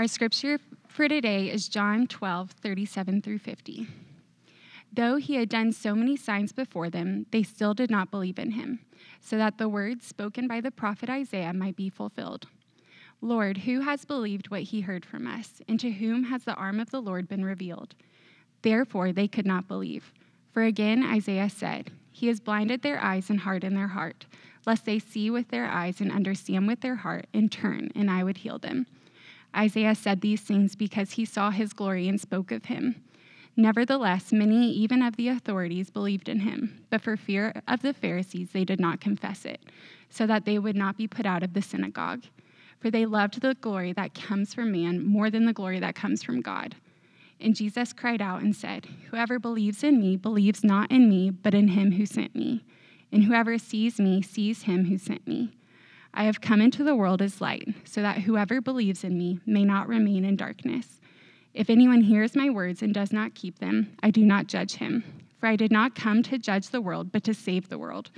Our scripture for today is John 12, 37 through 50. Though he had done so many signs before them, they still did not believe in him, so that the words spoken by the prophet Isaiah might be fulfilled. Lord, who has believed what he heard from us, and to whom has the arm of the Lord been revealed? Therefore they could not believe. For again Isaiah said, He has blinded their eyes and hardened their heart, lest they see with their eyes and understand with their heart and turn, and I would heal them. Isaiah said these things because he saw his glory and spoke of him. Nevertheless, many, even of the authorities, believed in him, but for fear of the Pharisees, they did not confess it, so that they would not be put out of the synagogue. For they loved the glory that comes from man more than the glory that comes from God. And Jesus cried out and said, Whoever believes in me believes not in me, but in him who sent me. And whoever sees me sees him who sent me. I have come into the world as light, so that whoever believes in me may not remain in darkness. If anyone hears my words and does not keep them, I do not judge him. For I did not come to judge the world, but to save the world.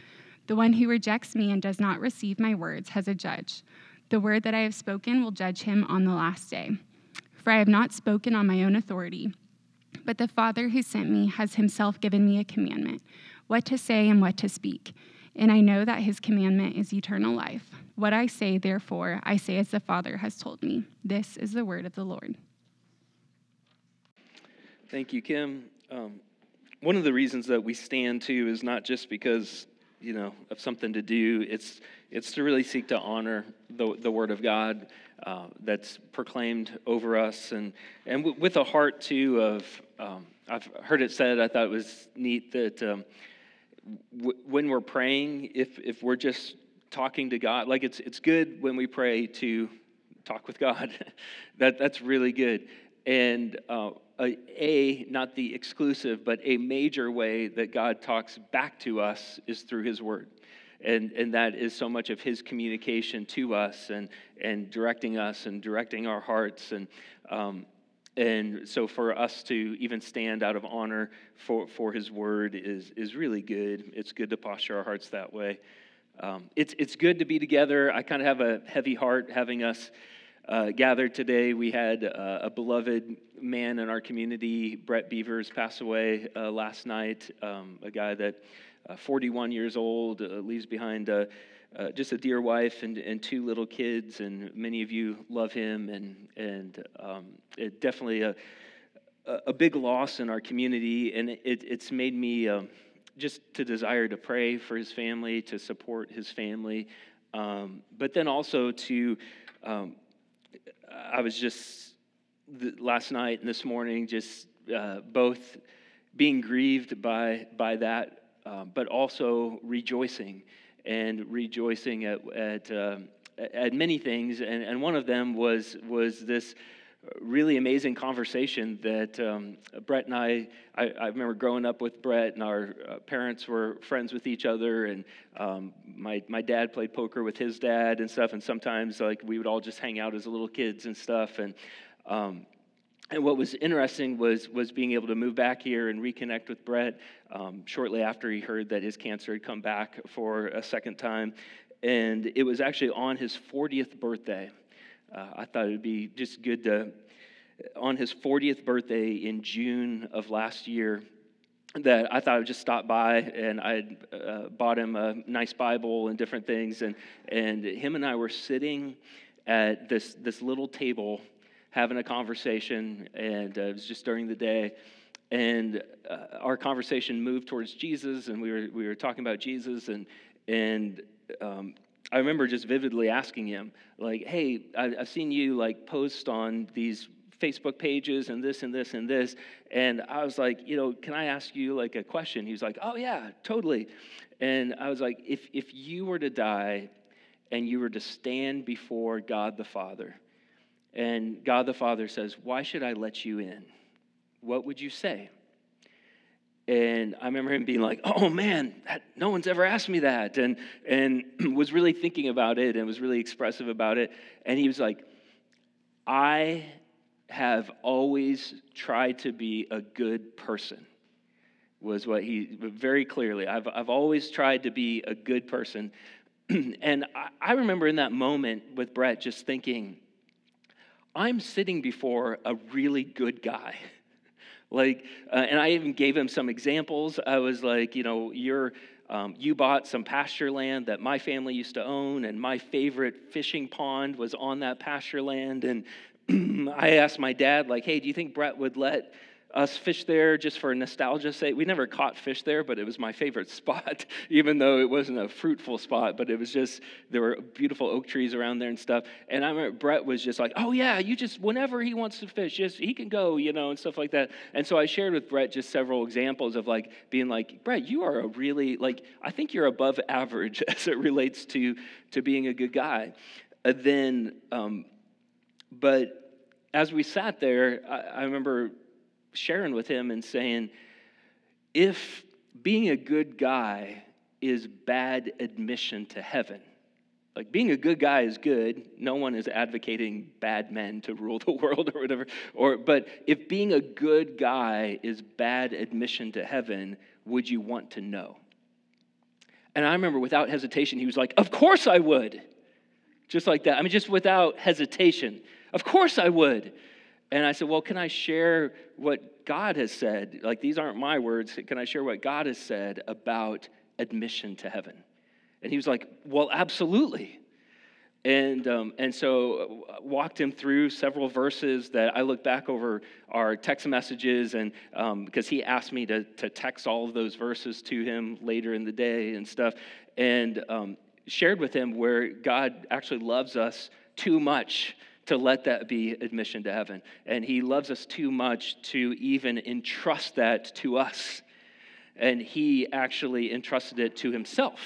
The one who rejects me and does not receive my words has a judge. The word that I have spoken will judge him on the last day. For I have not spoken on my own authority, but the Father who sent me has himself given me a commandment what to say and what to speak. And I know that his commandment is eternal life. What I say, therefore, I say as the Father has told me. This is the word of the Lord. Thank you, Kim. Um, one of the reasons that we stand too is not just because you know of something to do. It's it's to really seek to honor the the Word of God uh, that's proclaimed over us, and and w- with a heart too of um, I've heard it said. I thought it was neat that. Um, when we're praying, if, if we're just talking to God, like it's, it's good when we pray to talk with God. that, that's really good. And uh, a, a, not the exclusive, but a major way that God talks back to us is through His Word. And, and that is so much of His communication to us and, and directing us and directing our hearts. And um, and so for us to even stand out of honor for, for his word is, is really good. It's good to posture our hearts that way. Um, it's, it's good to be together. I kind of have a heavy heart having us uh, gathered today. We had uh, a beloved man in our community, Brett Beavers, pass away uh, last night. Um, a guy that, uh, 41 years old, uh, leaves behind uh, just a dear wife and, and two little kids, and many of you love him, and and um, it definitely a a big loss in our community, and it, it's made me um, just to desire to pray for his family, to support his family, um, but then also to um, I was just last night and this morning just uh, both being grieved by by that, uh, but also rejoicing and rejoicing at, at, uh, at many things. And, and one of them was, was this really amazing conversation that um, Brett and I, I, I, remember growing up with Brett, and our uh, parents were friends with each other, and um, my, my dad played poker with his dad and stuff, and sometimes like we would all just hang out as little kids and stuff, and um, and what was interesting was, was being able to move back here and reconnect with Brett um, shortly after he heard that his cancer had come back for a second time. And it was actually on his 40th birthday. Uh, I thought it would be just good to, on his 40th birthday in June of last year, that I thought I would just stop by and I uh, bought him a nice Bible and different things. And, and him and I were sitting at this, this little table having a conversation, and uh, it was just during the day. And uh, our conversation moved towards Jesus, and we were, we were talking about Jesus. And, and um, I remember just vividly asking him, like, hey, I've seen you like post on these Facebook pages and this and this and this. And I was like, you know, can I ask you like a question? He was like, oh, yeah, totally. And I was like, if, if you were to die and you were to stand before God the Father, and God the Father says, Why should I let you in? What would you say? And I remember him being like, "Oh man, that, no one's ever asked me that," and and was really thinking about it and was really expressive about it. And he was like, "I have always tried to be a good person." Was what he very clearly. I've I've always tried to be a good person, and I, I remember in that moment with Brett just thinking, I'm sitting before a really good guy. like, uh, and I even gave him some examples. I was like, you know, you're. Um, you bought some pasture land that my family used to own, and my favorite fishing pond was on that pasture land. And I asked my dad, like, hey, do you think Brett would let us fish there just for nostalgia's sake. We never caught fish there, but it was my favorite spot, even though it wasn't a fruitful spot. But it was just, there were beautiful oak trees around there and stuff. And I remember Brett was just like, oh, yeah, you just, whenever he wants to fish, just, he can go, you know, and stuff like that. And so I shared with Brett just several examples of like being like, Brett, you are a really, like, I think you're above average as it relates to, to being a good guy. And then, um, but as we sat there, I, I remember sharing with him and saying, if being a good guy is bad admission to heaven, like being a good guy is good. No one is advocating bad men to rule the world or whatever. Or, but if being a good guy is bad admission to heaven, would you want to know? And I remember without hesitation, he was like, Of course I would. Just like that. I mean, just without hesitation. Of course I would. And I said, Well, can I share what God has said? Like, these aren't my words. Can I share what God has said about admission to heaven? And he was like, Well, absolutely. And, um, and so uh, walked him through several verses that I look back over our text messages and um, because he asked me to, to text all of those verses to him later in the day and stuff and um, shared with him where God actually loves us too much to let that be admission to heaven. And He loves us too much to even entrust that to us. And He actually entrusted it to Himself,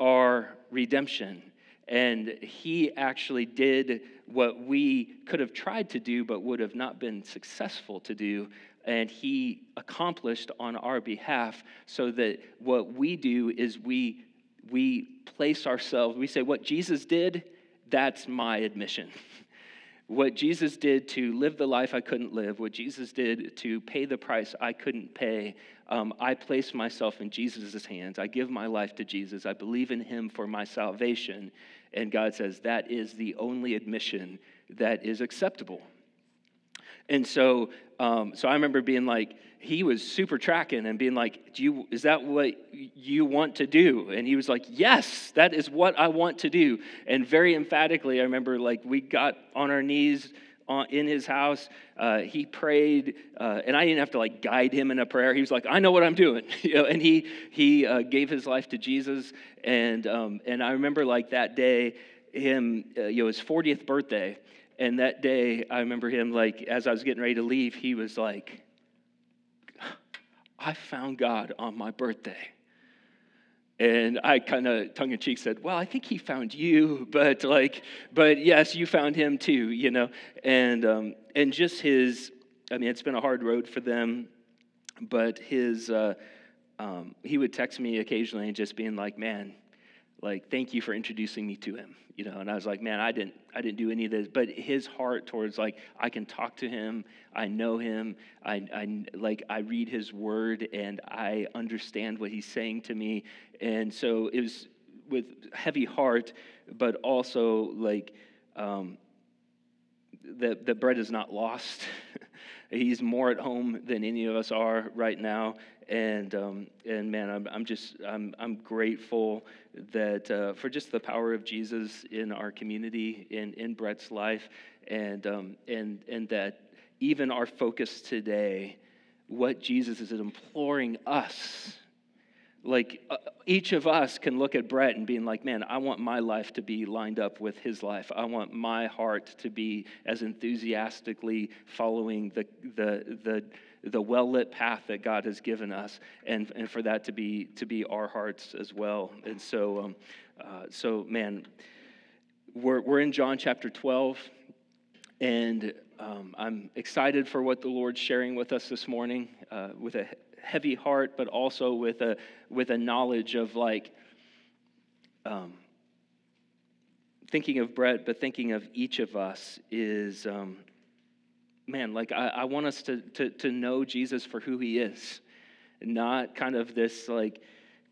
our redemption. And He actually did what we could have tried to do, but would have not been successful to do. And He accomplished on our behalf so that what we do is we, we place ourselves, we say, what Jesus did that's my admission. what Jesus did to live the life I couldn't live, what Jesus did to pay the price I couldn't pay, um, I place myself in Jesus' hands. I give my life to Jesus. I believe in him for my salvation. And God says that is the only admission that is acceptable. And so, um, so I remember being like, he was super tracking and being like, do you, is that what you want to do? And he was like, yes, that is what I want to do. And very emphatically, I remember like we got on our knees in his house. Uh, he prayed, uh, and I didn't have to like guide him in a prayer. He was like, I know what I'm doing. you know, and he, he uh, gave his life to Jesus. And, um, and I remember like that day, him, uh, you know, his 40th birthday. And that day, I remember him like, as I was getting ready to leave, he was like, I found God on my birthday. And I kind of tongue in cheek said, Well, I think he found you, but like, but yes, you found him too, you know? And, um, and just his, I mean, it's been a hard road for them, but his, uh, um, he would text me occasionally and just being like, Man, like, thank you for introducing me to him you know? And i was like man i didn't i didn't do any of this. But his heart towards like i can talk to him i know him i, I like i read his word and i understand what he's saying to me. And so it was with heavy heart but also like um, that, that Brett is not lost. He's more at home than any of us are right now. And um, and man, I'm, I'm just I'm I'm grateful that uh, for just the power of Jesus in our community in in Brett's life, and um, and and that even our focus today, what Jesus is imploring us. Like uh, each of us can look at Brett and being like, man, I want my life to be lined up with his life. I want my heart to be as enthusiastically following the the the the well lit path that God has given us, and, and for that to be to be our hearts as well. And so, um, uh, so man, we're we're in John chapter twelve, and um, I'm excited for what the Lord's sharing with us this morning, uh, with a heavy heart, but also with a with a knowledge of like. Um, thinking of Brett, but thinking of each of us is um, man, like I, I want us to, to, to know Jesus for who he is, not kind of this like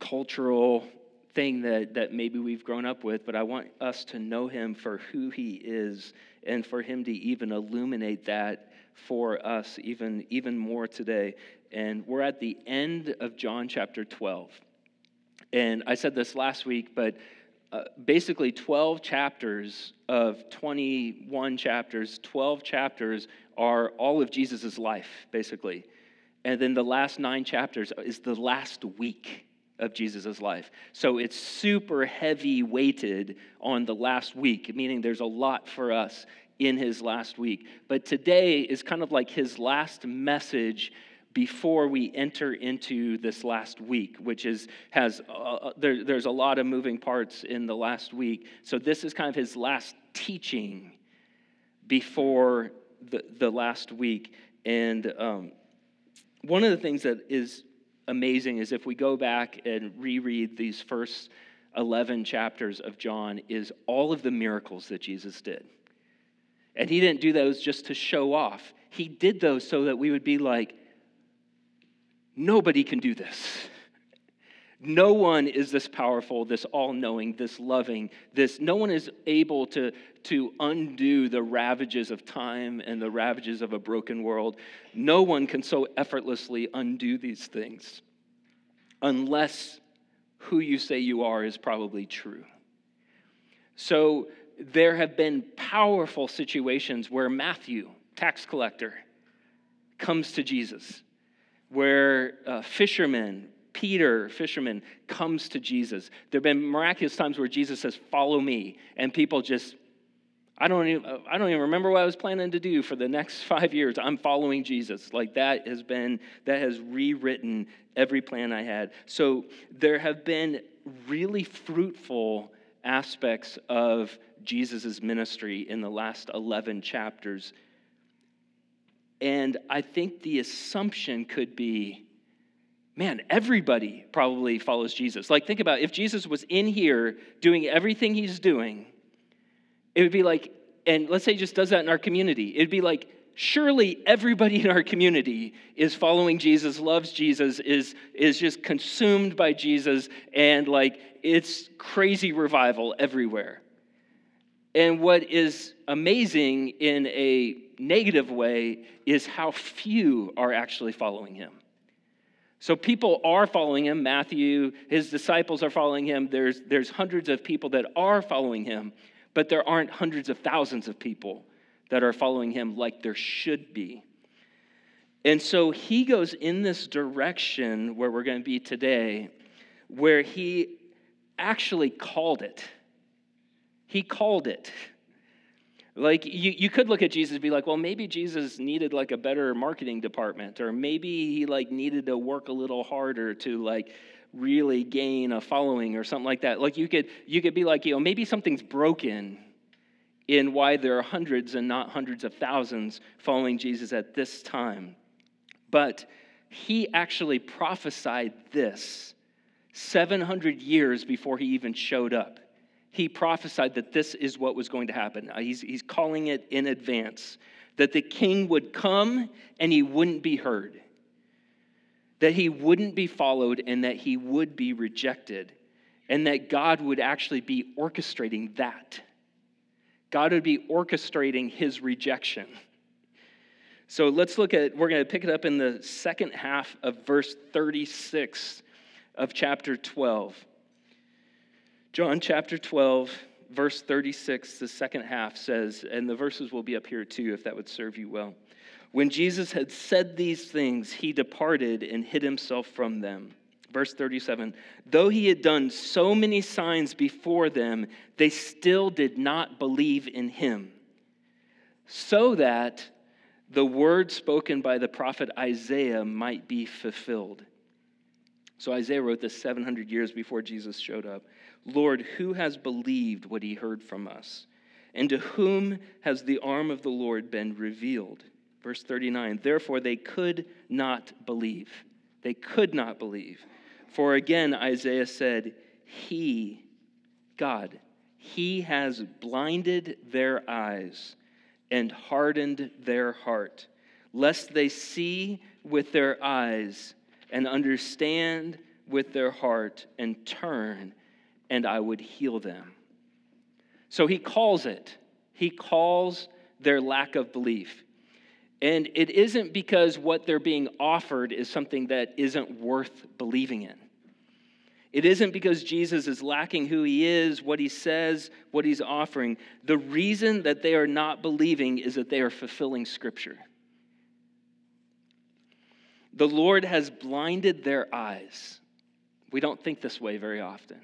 cultural thing that, that maybe we've grown up with, but I want us to know him for who he is and for Him to even illuminate that for us even, even more today. And we're at the end of John chapter 12. And I said this last week, but uh, basically 12 chapters of 21 chapters, 12 chapters are all of Jesus' life, basically. And then the last nine chapters is the last week of Jesus' life. So it's super heavy weighted on the last week, meaning there's a lot for us in his last week. But today is kind of like his last message before we enter into this last week, which is has uh, uh, there, there's a lot of moving parts in the last week. So this is kind of his last teaching before the, the last week. And um, one of the things that is amazing is if we go back and reread these first 11 chapters of John, is all of the miracles that Jesus did. And he didn't do those just to show off. He did those so that we would be like, Nobody can do this. No one is this powerful, this all knowing, this loving, this. No one is able to, to undo the ravages of time and the ravages of a broken world. No one can so effortlessly undo these things unless who you say you are is probably true. So there have been powerful situations where Matthew, tax collector, comes to Jesus where uh, fishermen, Peter, fisherman, comes to Jesus. There have been miraculous times where Jesus says, Follow me. And people just, I don't, even, I don't even remember what I was planning to do for the next five years. I'm following Jesus. Like that has been, that has rewritten every plan I had. So there have been really fruitful aspects of Jesus' ministry in the last 11 chapters and I think the assumption could be man, everybody probably follows Jesus. Like, think about if Jesus was in here doing everything he's doing, it would be like, and let's say he just does that in our community, it'd be like, surely everybody in our community is following Jesus, loves Jesus, is, is just consumed by Jesus, and like it's crazy revival everywhere. And what is amazing in a negative way is how few are actually following him. So people are following him. Matthew, his disciples are following him. There's, there's hundreds of people that are following him, but there aren't hundreds of thousands of people that are following him like there should be. And so he goes in this direction where we're going to be today, where he actually called it. He called it. Like, you, you could look at Jesus and be like, well, maybe Jesus needed like a better marketing department, or maybe he like needed to work a little harder to like really gain a following or something like that. Like, you could, you could be like, you know, maybe something's broken in why there are hundreds and not hundreds of thousands following Jesus at this time. But he actually prophesied this 700 years before he even showed up he prophesied that this is what was going to happen. Uh, he's, he's calling it in advance that the king would come and he wouldn't be heard, that he wouldn't be followed, and that he would be rejected, and that God would actually be orchestrating that. God would be orchestrating his rejection. So let's look at, we're going to pick it up in the second half of verse 36 of chapter 12. John chapter 12, verse 36, the second half says, and the verses will be up here too, if that would serve you well. When Jesus had said these things, he departed and hid himself from them. Verse 37 Though he had done so many signs before them, they still did not believe in him. So that the word spoken by the prophet Isaiah might be fulfilled. So Isaiah wrote this 700 years before Jesus showed up. Lord, who has believed what he heard from us? And to whom has the arm of the Lord been revealed? Verse 39 Therefore they could not believe. They could not believe. For again, Isaiah said, He, God, He has blinded their eyes and hardened their heart, lest they see with their eyes and understand with their heart and turn and I would heal them. So he calls it. He calls their lack of belief. And it isn't because what they're being offered is something that isn't worth believing in. It isn't because Jesus is lacking who he is, what he says, what he's offering. The reason that they are not believing is that they are fulfilling Scripture. The Lord has blinded their eyes. We don't think this way very often.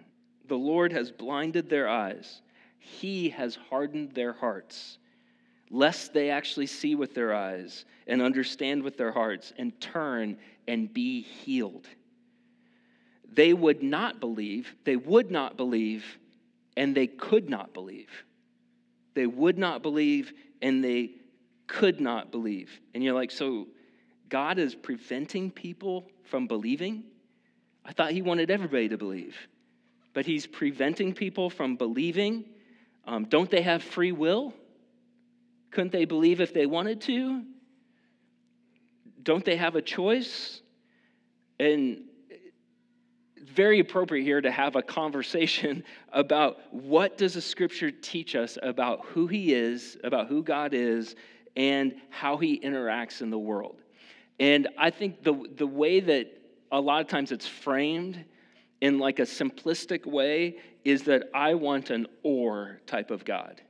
The Lord has blinded their eyes, He has hardened their hearts, lest they actually see with their eyes and understand with their hearts and turn and be healed they would not believe, they would not believe, and they could not believe. They would not believe, and they could not believe. And you're like, so God is preventing people from believing? I thought He wanted everybody to believe, but He's preventing people from believing. Um, don't they have free will? Couldn't they believe if they wanted to? Don't they have a choice? And very appropriate here to have a conversation about what does the scripture teach us about who he is, about who God is, and how he interacts in the world. And I think the, the way that a lot of times it's framed in like a simplistic way is that I want an or type of God.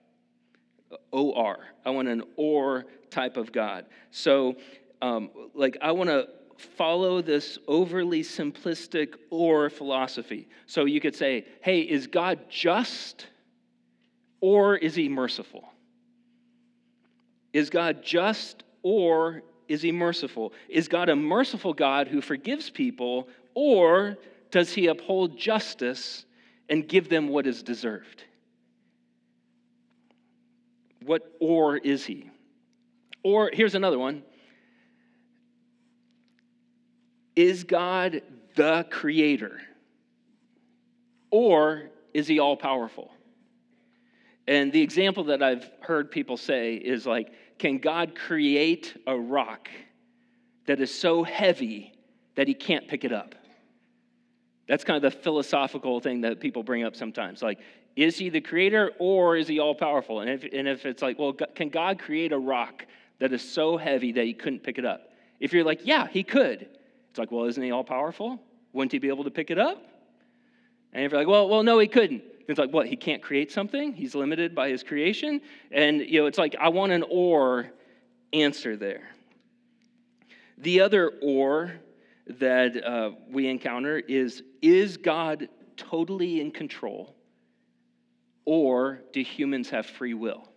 O-R. I want an or type of God. So, um, like, I want to follow this overly simplistic or philosophy. So you could say, hey, is God just or is he merciful? Is God just or is he merciful? Is God a merciful God who forgives people or does he uphold justice and give them what is deserved? What or is he? Or here's another one is God the creator? Or is he all powerful? And the example that I've heard people say is like, can God create a rock that is so heavy that he can't pick it up? That's kind of the philosophical thing that people bring up sometimes. Like, is he the creator or is he all powerful? And if, and if it's like, well, can God create a rock that is so heavy that he couldn't pick it up? If you're like, yeah, he could, it's like, well, isn't he all powerful? Wouldn't he be able to pick it up? And if you're like, well, well, no, he couldn't. It's like, what? He can't create something? He's limited by his creation? And, you know, it's like, I want an or answer there. The other or that uh, we encounter is Is God totally in control, or do humans have free will?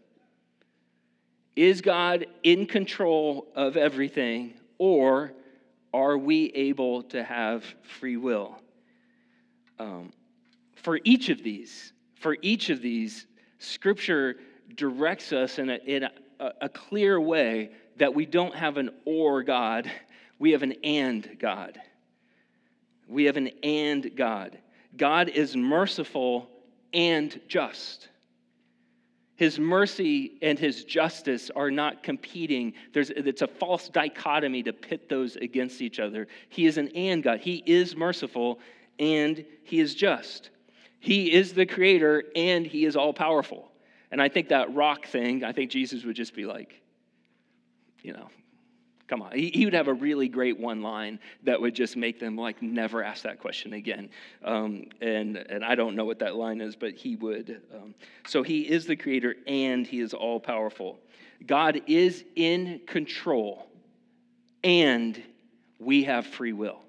Is God in control of everything, or are we able to have free will? Um, for each of these, for each of these, Scripture directs us in, a, in a, a clear way that we don't have an or God, we have an and God. We have an and God. God is merciful and just. His mercy and his justice are not competing. There's, it's a false dichotomy to pit those against each other. He is an and God. He is merciful and he is just. He is the creator and he is all powerful. And I think that rock thing, I think Jesus would just be like, you know, Come on. He, he would have a really great one line that would just make them like never ask that question again. Um, and, and I don't know what that line is, but he would. Um, so he is the creator and he is all powerful. God is in control and we have free will.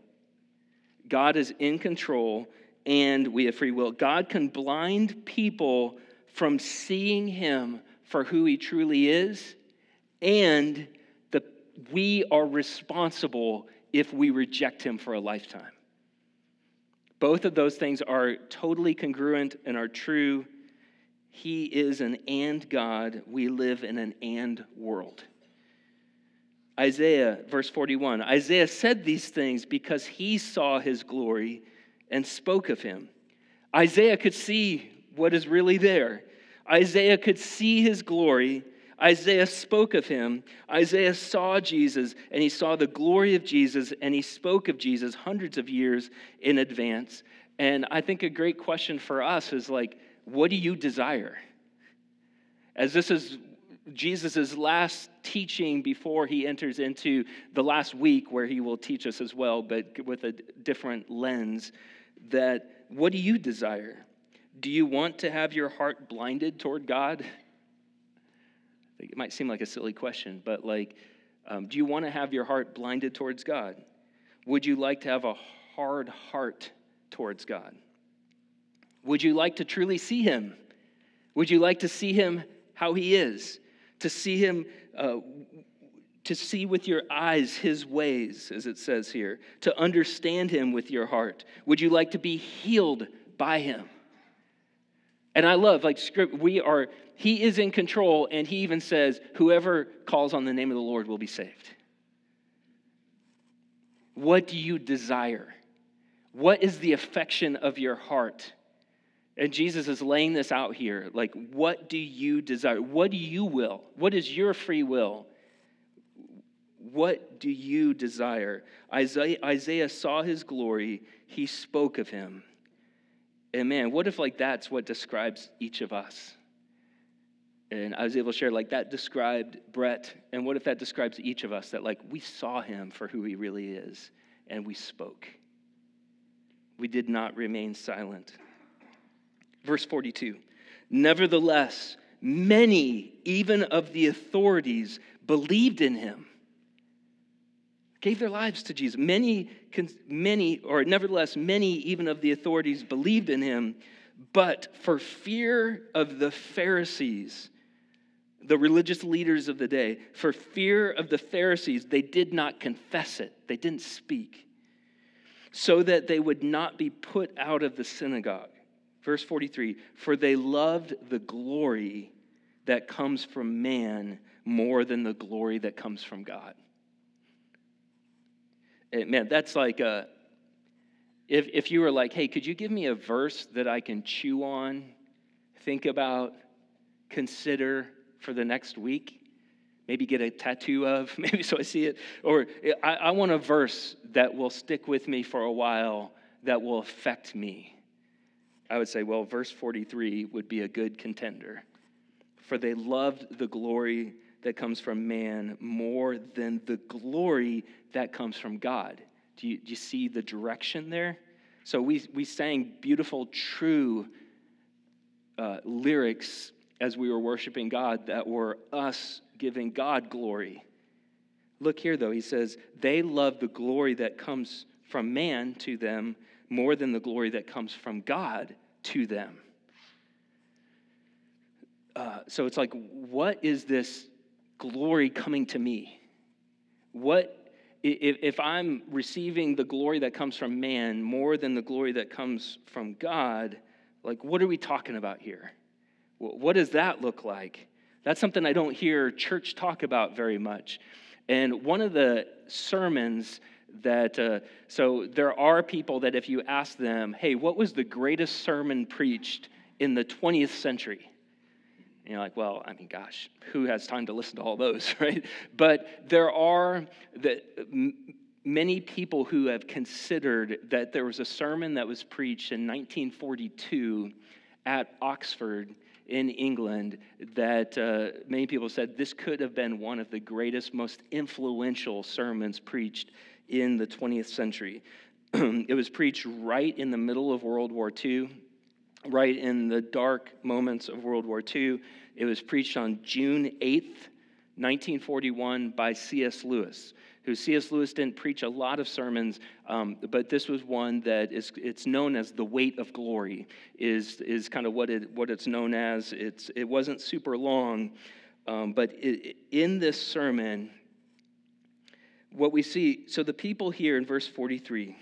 God is in control and we have free will. God can blind people from seeing him for who he truly is and we are responsible if we reject him for a lifetime. Both of those things are totally congruent and are true. He is an and God. We live in an and world. Isaiah, verse 41 Isaiah said these things because he saw his glory and spoke of him. Isaiah could see what is really there. Isaiah could see his glory Isaiah spoke of him. Isaiah saw Jesus and he saw the glory of Jesus and he spoke of Jesus hundreds of years in advance. And I think a great question for us is like, what do you desire? As this is Jesus' last teaching before he enters into the last week, where he will teach us as well, but with a different lens. That what do you desire? Do you want to have your heart blinded toward God? It might seem like a silly question, but like, um, do you want to have your heart blinded towards God? Would you like to have a hard heart towards God? Would you like to truly see Him? Would you like to see Him how He is? To see Him, uh, to see with your eyes His ways, as it says here, to understand Him with your heart? Would you like to be healed by Him? And I love, like, script, we are, he is in control, and he even says, whoever calls on the name of the Lord will be saved. What do you desire? What is the affection of your heart? And Jesus is laying this out here. Like, what do you desire? What do you will? What is your free will? What do you desire? Isaiah, Isaiah saw his glory, he spoke of him. And man, what if like that's what describes each of us? And I was able to share like that described Brett, and what if that describes each of us that like we saw him for who he really is and we spoke. We did not remain silent. Verse 42 Nevertheless, many, even of the authorities, believed in him gave their lives to Jesus. Many, many, or nevertheless, many even of the authorities believed in him, but for fear of the Pharisees, the religious leaders of the day, for fear of the Pharisees, they did not confess it, they didn't speak, so that they would not be put out of the synagogue. Verse 43 For they loved the glory that comes from man more than the glory that comes from God Eh, man, that's like a, if, if you were like, hey, could you give me a verse that I can chew on, think about, consider for the next week? Maybe get a tattoo of, maybe so I see it. Or eh, I, I want a verse that will stick with me for a while, that will affect me. I would say, well, verse 43 would be a good contender. For they loved the glory that comes from man more than the glory that comes from God. Do you, do you see the direction there? So we, we sang beautiful, true uh, lyrics as we were worshiping God that were us giving God glory. Look here, though, he says, they love the glory that comes from man to them more than the glory that comes from God to them. Uh, so it's like, what is this glory coming to me? What if, if I'm receiving the glory that comes from man more than the glory that comes from God, like what are we talking about here? What does that look like? That's something I don't hear church talk about very much. And one of the sermons that, uh, so there are people that if you ask them, hey, what was the greatest sermon preached in the 20th century? And you're like, well, I mean, gosh, who has time to listen to all those, right? But there are the, many people who have considered that there was a sermon that was preached in 1942 at Oxford in England that uh, many people said this could have been one of the greatest, most influential sermons preached in the 20th century. it was preached right in the middle of World War II right in the dark moments of World War II. It was preached on June 8th, 1941, by C.S. Lewis, who C.S. Lewis didn't preach a lot of sermons, um, but this was one that is it's known as the weight of glory, is, is kind of what, it, what it's known as. It's, it wasn't super long, um, but it, in this sermon, what we see, so the people here in verse 43,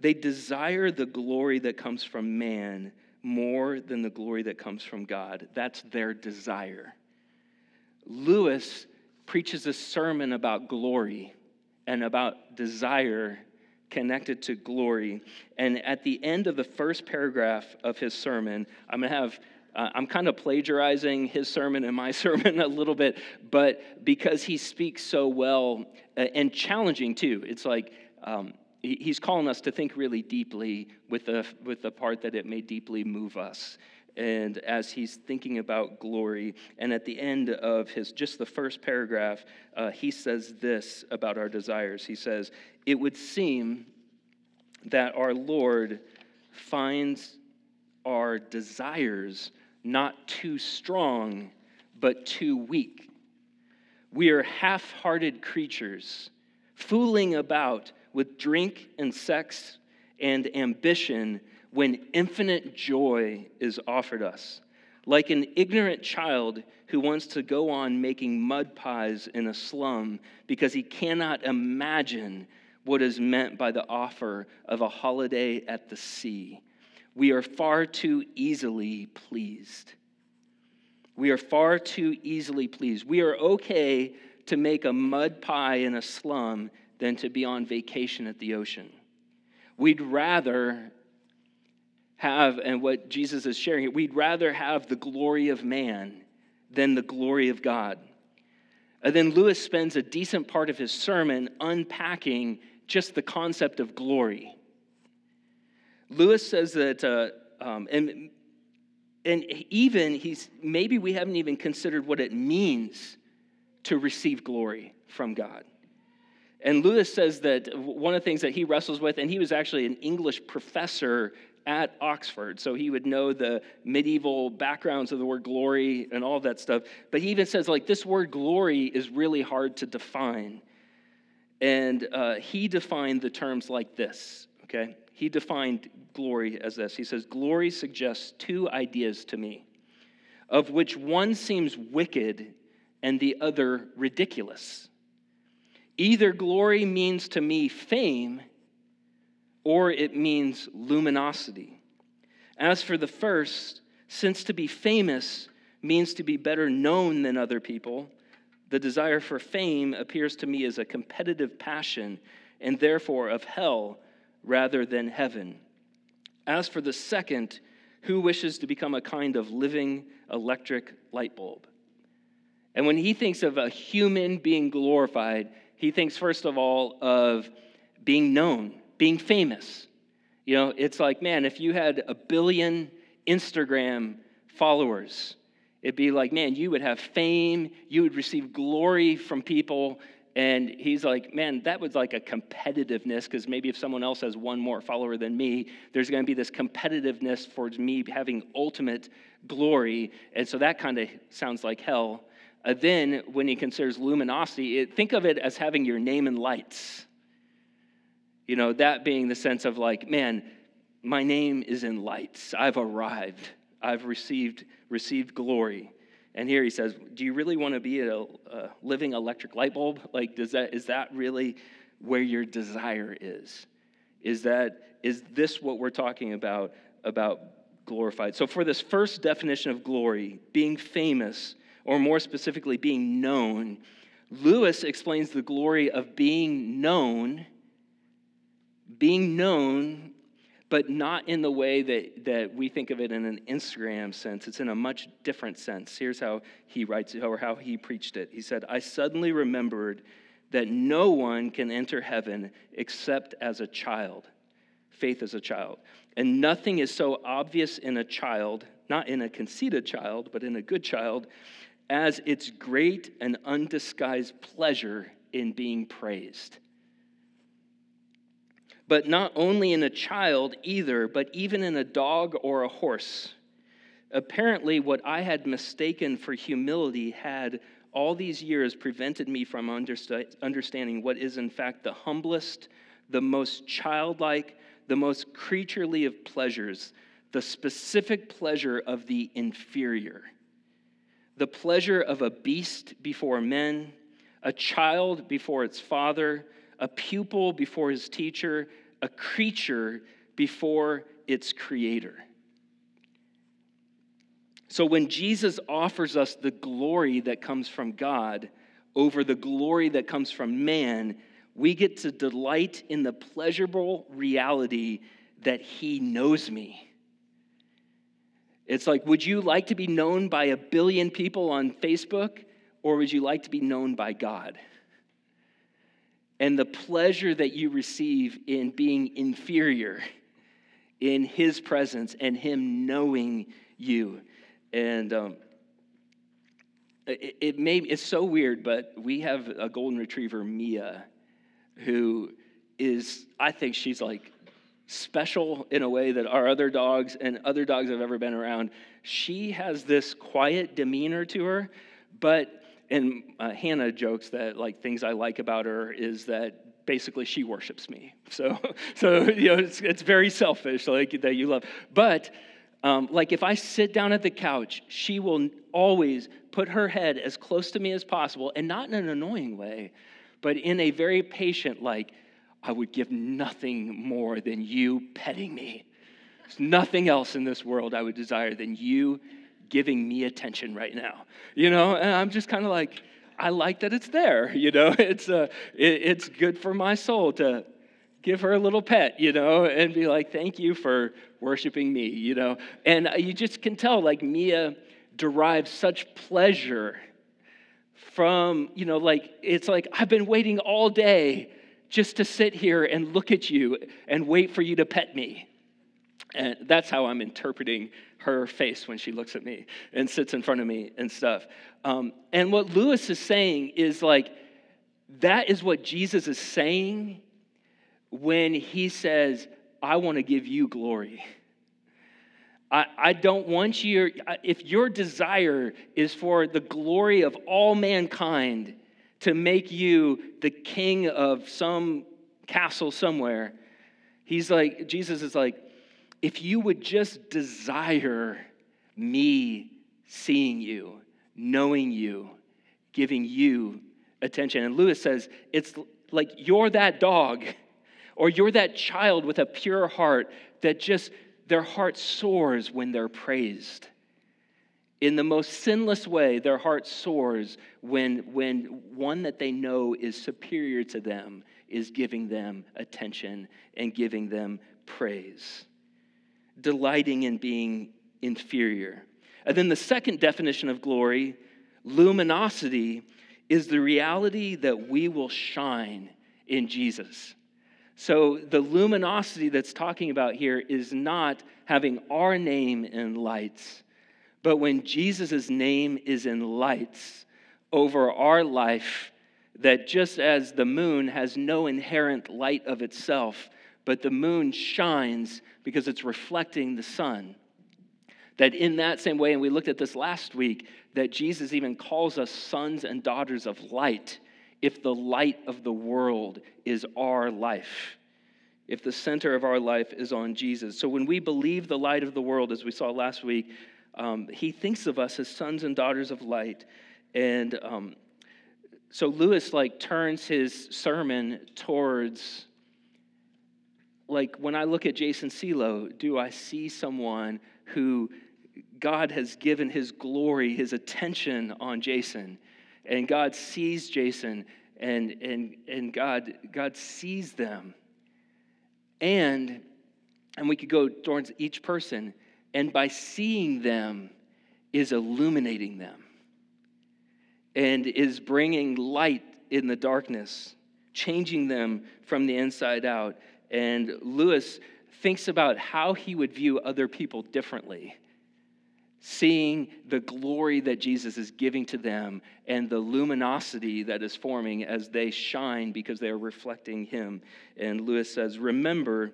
they desire the glory that comes from man more than the glory that comes from God. That's their desire. Lewis preaches a sermon about glory and about desire connected to glory. And at the end of the first paragraph of his sermon, I'm going to have uh, I'm kind of plagiarizing his sermon and my sermon a little bit, but because he speaks so well uh, and challenging too, it's like um, he's calling us to think really deeply with the, with the part that it may deeply move us. and as he's thinking about glory. And at the end of his just the first paragraph, uh, he says this about our desires. He says, It would seem that our Lord finds our desires not too strong, but too weak. We are half hearted creatures, fooling about with drink and sex and ambition when infinite joy is offered us. Like an ignorant child who wants to go on making mud pies in a slum because he cannot imagine what is meant by the offer of a holiday at the sea. We are far too easily pleased. We are far too easily pleased. We are okay to make a mud pie in a slum than to be on vacation at the ocean. We'd rather have, and what Jesus is sharing, we'd rather have the glory of man than the glory of God. And then Lewis spends a decent part of his sermon unpacking just the concept of glory. Lewis says that, uh, um, and, and even he's, maybe we haven't even considered what it means to receive glory from God. And Lewis says that one of the things that he wrestles with, and he was actually an English professor at Oxford, so he would know the medieval backgrounds of the word glory and all that stuff. But he even says, like, this word glory is really hard to define. And uh, he defined the terms like this, okay? He defined glory as this. He says, Glory suggests two ideas to me, of which one seems wicked and the other ridiculous. Either glory means to me fame or it means luminosity. As for the first, since to be famous means to be better known than other people, the desire for fame appears to me as a competitive passion and therefore of hell rather than heaven. As for the second, who wishes to become a kind of living electric light bulb? And when he thinks of a human being glorified, he thinks, first of all, of being known being famous. You know, it's like, man, if you had a billion Instagram followers, it'd be like, man, you would have fame, you would receive glory from people. And he's like, man, that was like a competitiveness because maybe if someone else has one more follower than me, there's going to be this competitiveness for me having ultimate glory. And so that kind of sounds like hell. Uh, then, when he considers luminosity, it, think of it as having your name in lights. You know, that being the sense of like, man, my name is in lights. I've arrived. I've received received glory. And here he says, "Do you really want to be a, a living electric light bulb? Like, does that is that really where your desire is? Is that is this what we're talking about about glorified? So for this first definition of glory, being famous, or more specifically, being known, Lewis explains the glory of being known being known, but not in the way that, that we think of it in an Instagram sense. It's in a much different sense. Here's how he writes it, or how he preached it. He said, I suddenly remembered that no one can enter heaven except as a child, faith as a child. And nothing is so obvious in a child, not in a conceited child, but in a good child, as its great and undisguised pleasure in being praised but not only in a child either, but even in a dog or a horse. Apparently, what I had mistaken for humility had all these years prevented me from understanding what is, in fact, the humblest, the most childlike, the most creaturely of pleasures, the specific pleasure of the inferior. The pleasure of a beast before men, a child before its father, a pupil before his teacher, a creature before its creator. So when Jesus offers us the glory that comes from God over the glory that comes from man, we get to delight in the pleasurable reality that he knows me. It's like, would you like to be known by a billion people on Facebook, or would you like to be known by God? and the pleasure that you receive in being inferior in his presence and him knowing you. And um, it, it may, it's so weird, but we have a golden retriever, Mia, who is, I think she's like special in a way that our other dogs and other dogs I've ever been around. She has this quiet demeanor to her, but and uh, Hannah jokes that like things I like about her is that basically she worships me. So so you know it's, it's very selfish like that you love. But um, like if I sit down at the couch, she will always put her head as close to me as possible, and not in an annoying way, but in a very patient like I would give nothing more than you petting me. There's nothing else in this world I would desire than you giving me attention right now. You know, and I'm just kind of like, I like that it's there. You know, it's uh, it, it's good for my soul to give her a little pet. You know, and be like, thank you for worshiping me. You know, and you just can tell like Mia derives such pleasure from you know like it's like I've been waiting all day just to sit here and look at you and wait for you to pet me. And that's how I'm interpreting her face when she looks at me and sits in front of me and stuff. Um, and what Lewis is saying is like, that is what Jesus is saying when he says, I want to give you glory. I, I don't want you, if your desire is for the glory of all mankind, to make you the king of some castle somewhere. He's like, Jesus is like, if you would just desire me seeing you, knowing you, giving you attention. And Lewis says, it's like you're that dog or you're that child with a pure heart that just their heart soars when they're praised in the most sinless way, their heart soars when, when one that they know is superior to them is giving them attention and giving them praise, delighting in being inferior. And then the second definition of glory, luminosity, is the reality that we will shine in Jesus. So the luminosity that's talking about here is not having our name in lights but when Jesus' name is in lights over our life, that just as the moon has no inherent light of itself, but the moon shines because it's reflecting the sun. That in that same way, and we looked at this last week, that Jesus even calls us sons and daughters of light if the light of the world is our life, if the center of our life is on Jesus. So when we believe the light of the world, as we saw last week, um, he thinks of us as sons and daughters of light. And um, so Lewis like turns his sermon towards like when I look at Jason Selo, do I see someone who God has given his glory, his attention on Jason, and God sees Jason and and and God God sees them. And and we could go towards each person and by seeing them is illuminating them and is bringing light in the darkness, changing them from the inside out. And Lewis thinks about how he would view other people differently, seeing the glory that Jesus is giving to them and the luminosity that is forming as they shine because they are reflecting him. And Lewis says, Remember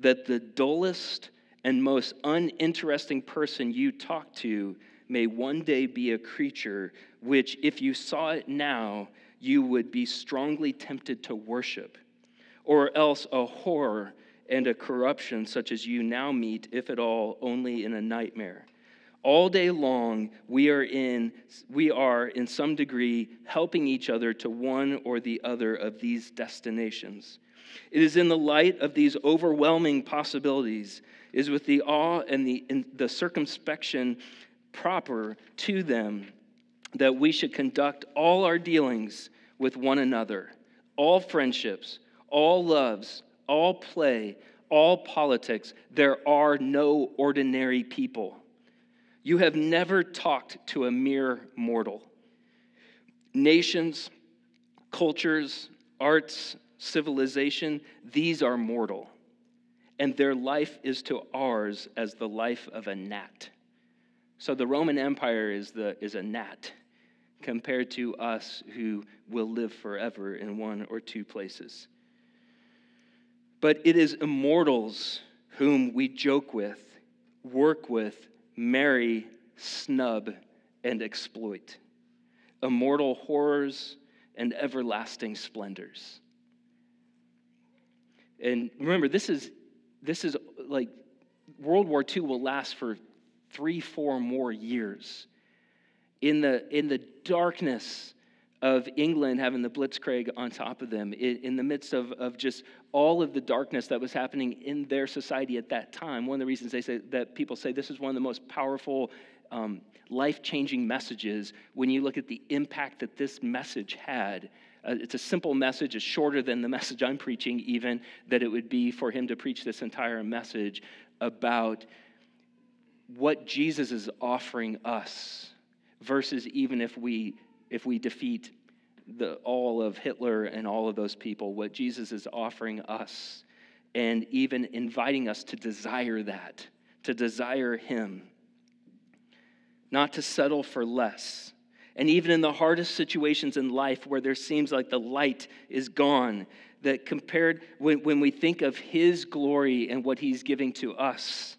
that the dullest and most uninteresting person you talk to may one day be a creature which, if you saw it now, you would be strongly tempted to worship, or else a horror and a corruption such as you now meet, if at all, only in a nightmare. All day long, we are in, we are in some degree helping each other to one or the other of these destinations. It is in the light of these overwhelming possibilities is with the awe and the, the circumspection proper to them that we should conduct all our dealings with one another, all friendships, all loves, all play, all politics. There are no ordinary people. You have never talked to a mere mortal. Nations, cultures, arts, civilization, these are mortal and their life is to ours as the life of a gnat. So the Roman Empire is, the, is a gnat compared to us who will live forever in one or two places. But it is immortals whom we joke with, work with, marry, snub, and exploit. Immortal horrors and everlasting splendors. And remember, this is this is like World War II will last for three, four more years. In the in the darkness of England having the Blitzkrieg on top of them, in, in, the midst of, of just all of the darkness that was happening in their society at that time. One of the reasons they say that people say this is one of the most powerful, um, life changing messages when you look at the impact that this message had. Uh, it's a simple message, it's shorter than the message I'm preaching, even, that it would be for him to preach this entire message about what Jesus is offering us versus even if we if we defeat the, all of Hitler and all of those people, what Jesus is offering us, and even inviting us to desire that, to desire Him, not to settle for less. And even in the hardest situations in life where there seems like the light is gone, that compared when, when we think of His glory and what He's giving to us,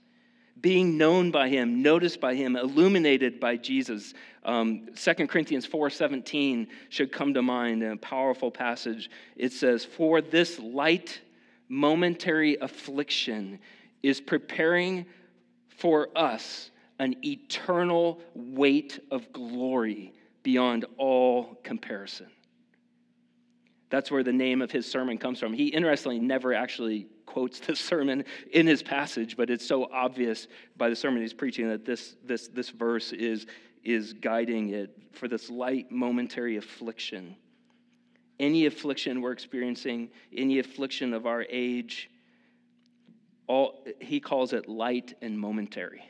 being known by him, noticed by him, illuminated by Jesus. Um, 2 Corinthians 4:17 should come to mind, a powerful passage. It says, "For this light momentary affliction is preparing for us an eternal weight of glory beyond all comparison." That's where the name of his sermon comes from. He interestingly never actually quotes the sermon in his passage, but it's so obvious by the sermon he's preaching that this, this, this verse is, is guiding it for this light momentary affliction. Any affliction we're experiencing, any affliction of our age, all, he calls it light and momentary.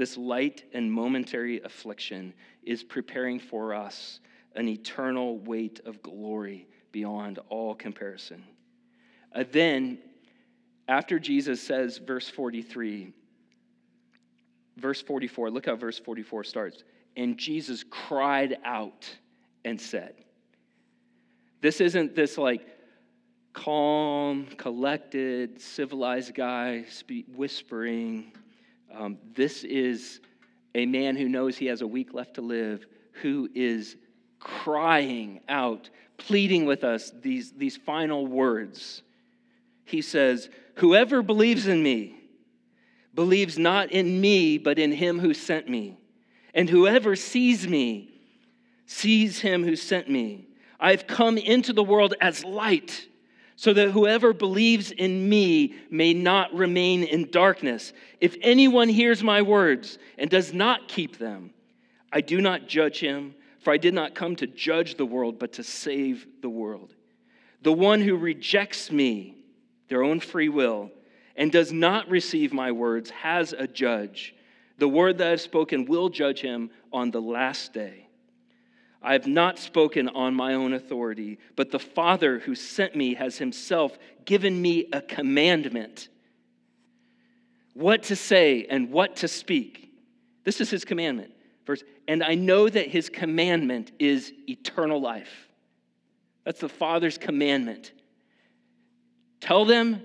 This light and momentary affliction is preparing for us an eternal weight of glory beyond all comparison. Uh, then, after Jesus says, verse 43, verse 44, look how verse 44 starts. And Jesus cried out and said, This isn't this like calm, collected, civilized guy whispering. Um, this is a man who knows he has a week left to live, who is crying out, pleading with us these, these final words. He says, Whoever believes in me believes not in me, but in him who sent me. And whoever sees me sees him who sent me. I've come into the world as light, so that whoever believes in me may not remain in darkness. If anyone hears my words and does not keep them, I do not judge him for I did not come to judge the world, but to save the world. The one who rejects me, their own free will, and does not receive my words has a judge. The word that I've spoken will judge him on the last day. I have not spoken on my own authority, but the Father who sent me has himself given me a commandment what to say and what to speak. This is his commandment. Verse, and I know that his commandment is eternal life. That's the Father's commandment. Tell them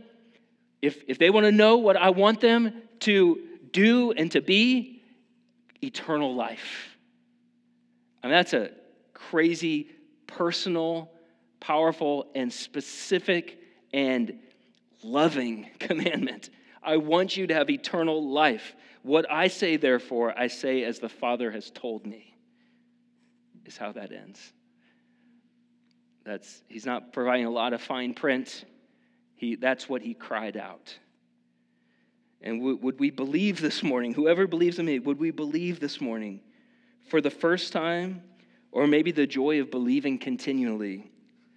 if, if they want to know what I want them to do and to be, eternal life. I mean, that's a crazy, personal, powerful, and specific and loving commandment. I want you to have eternal life. What I say, therefore, I say as the Father has told me, is how that ends. That's, he's not providing a lot of fine print. He, that's what he cried out. And w- would we believe this morning, whoever believes in me, would we believe this morning for the first time, or maybe the joy of believing continually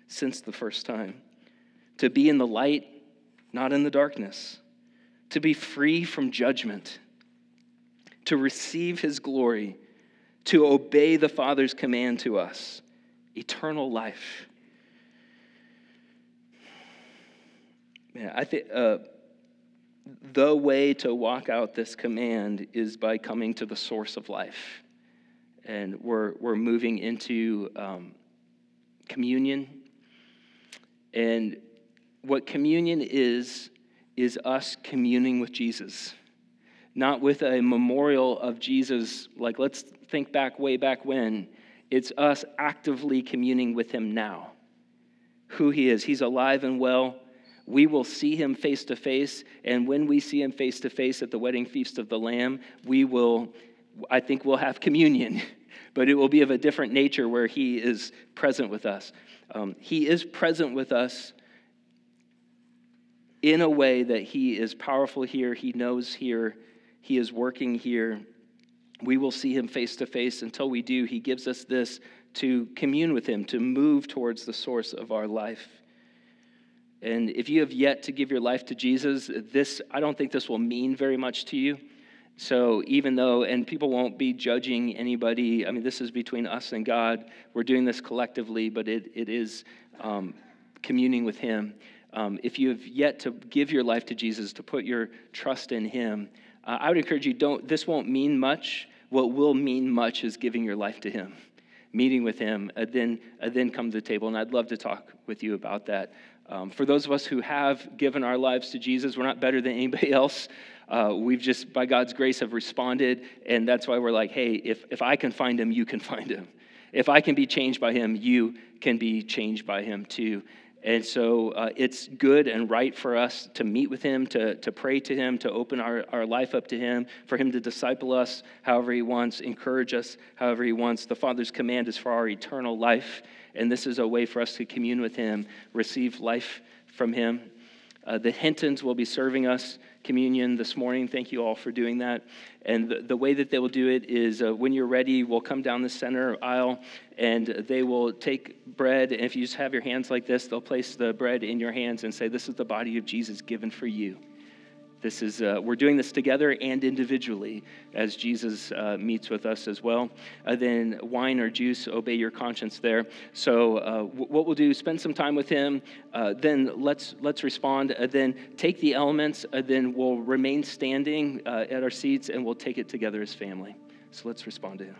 since the first time? To be in the light, not in the darkness. To be free from judgment to receive his glory, to obey the Father's command to us eternal life. Man, I think uh, the way to walk out this command is by coming to the source of life. And we're, we're moving into um, communion. And what communion is, is us communing with Jesus, not with a memorial of Jesus, like let's think back way back when. It's us actively communing with him now, who he is. He's alive and well we will see him face to face. And when we see him face to face at the wedding feast of the Lamb, we will, I think, we'll have communion, but it will be of a different nature where he is present with us. Um, he is present with us in a way that he is powerful here, he knows here, he is working here. We will see him face to face. Until we do, he gives us this to commune with him, to move towards the source of our life. And if you have yet to give your life to Jesus, this I don't think this will mean very much to you. So even though, and people won't be judging anybody, I mean, this is between us and God. We're doing this collectively, but it, it is um, communing with Him. Um, if you have yet to give your life to Jesus, to put your trust in Him, uh, I would encourage you, don't, this won't mean much. What will mean much is giving your life to Him, meeting with Him, and then, and then come to the table. And I'd love to talk with you about that. Um, for those of us who have given our lives to Jesus, we're not better than anybody else. Uh, we've just, by God's grace, have responded. And that's why we're like, hey, if, if I can find him, you can find him. If I can be changed by him, you can be changed by him too. And so uh, it's good and right for us to meet with him, to, to pray to him, to open our, our life up to him, for him to disciple us however he wants, encourage us however he wants. The Father's command is for our eternal life and this is a way for us to commune with Him, receive life from Him. Uh, the Hintons will be serving us communion this morning. Thank you all for doing that. And the, the way that they will do it is uh, when you're ready, we'll come down the center aisle and they will take bread. And if you just have your hands like this, they'll place the bread in your hands and say, This is the body of Jesus given for you. This is, uh, we're doing this together and individually as Jesus uh, meets with us as well. Uh, then wine or juice, obey your conscience there. So uh, w- what we'll do, spend some time with him. Uh, then let's let's respond. Uh, then take the elements. then we'll remain standing at our seats and we'll take it together as family. So let's respond to him.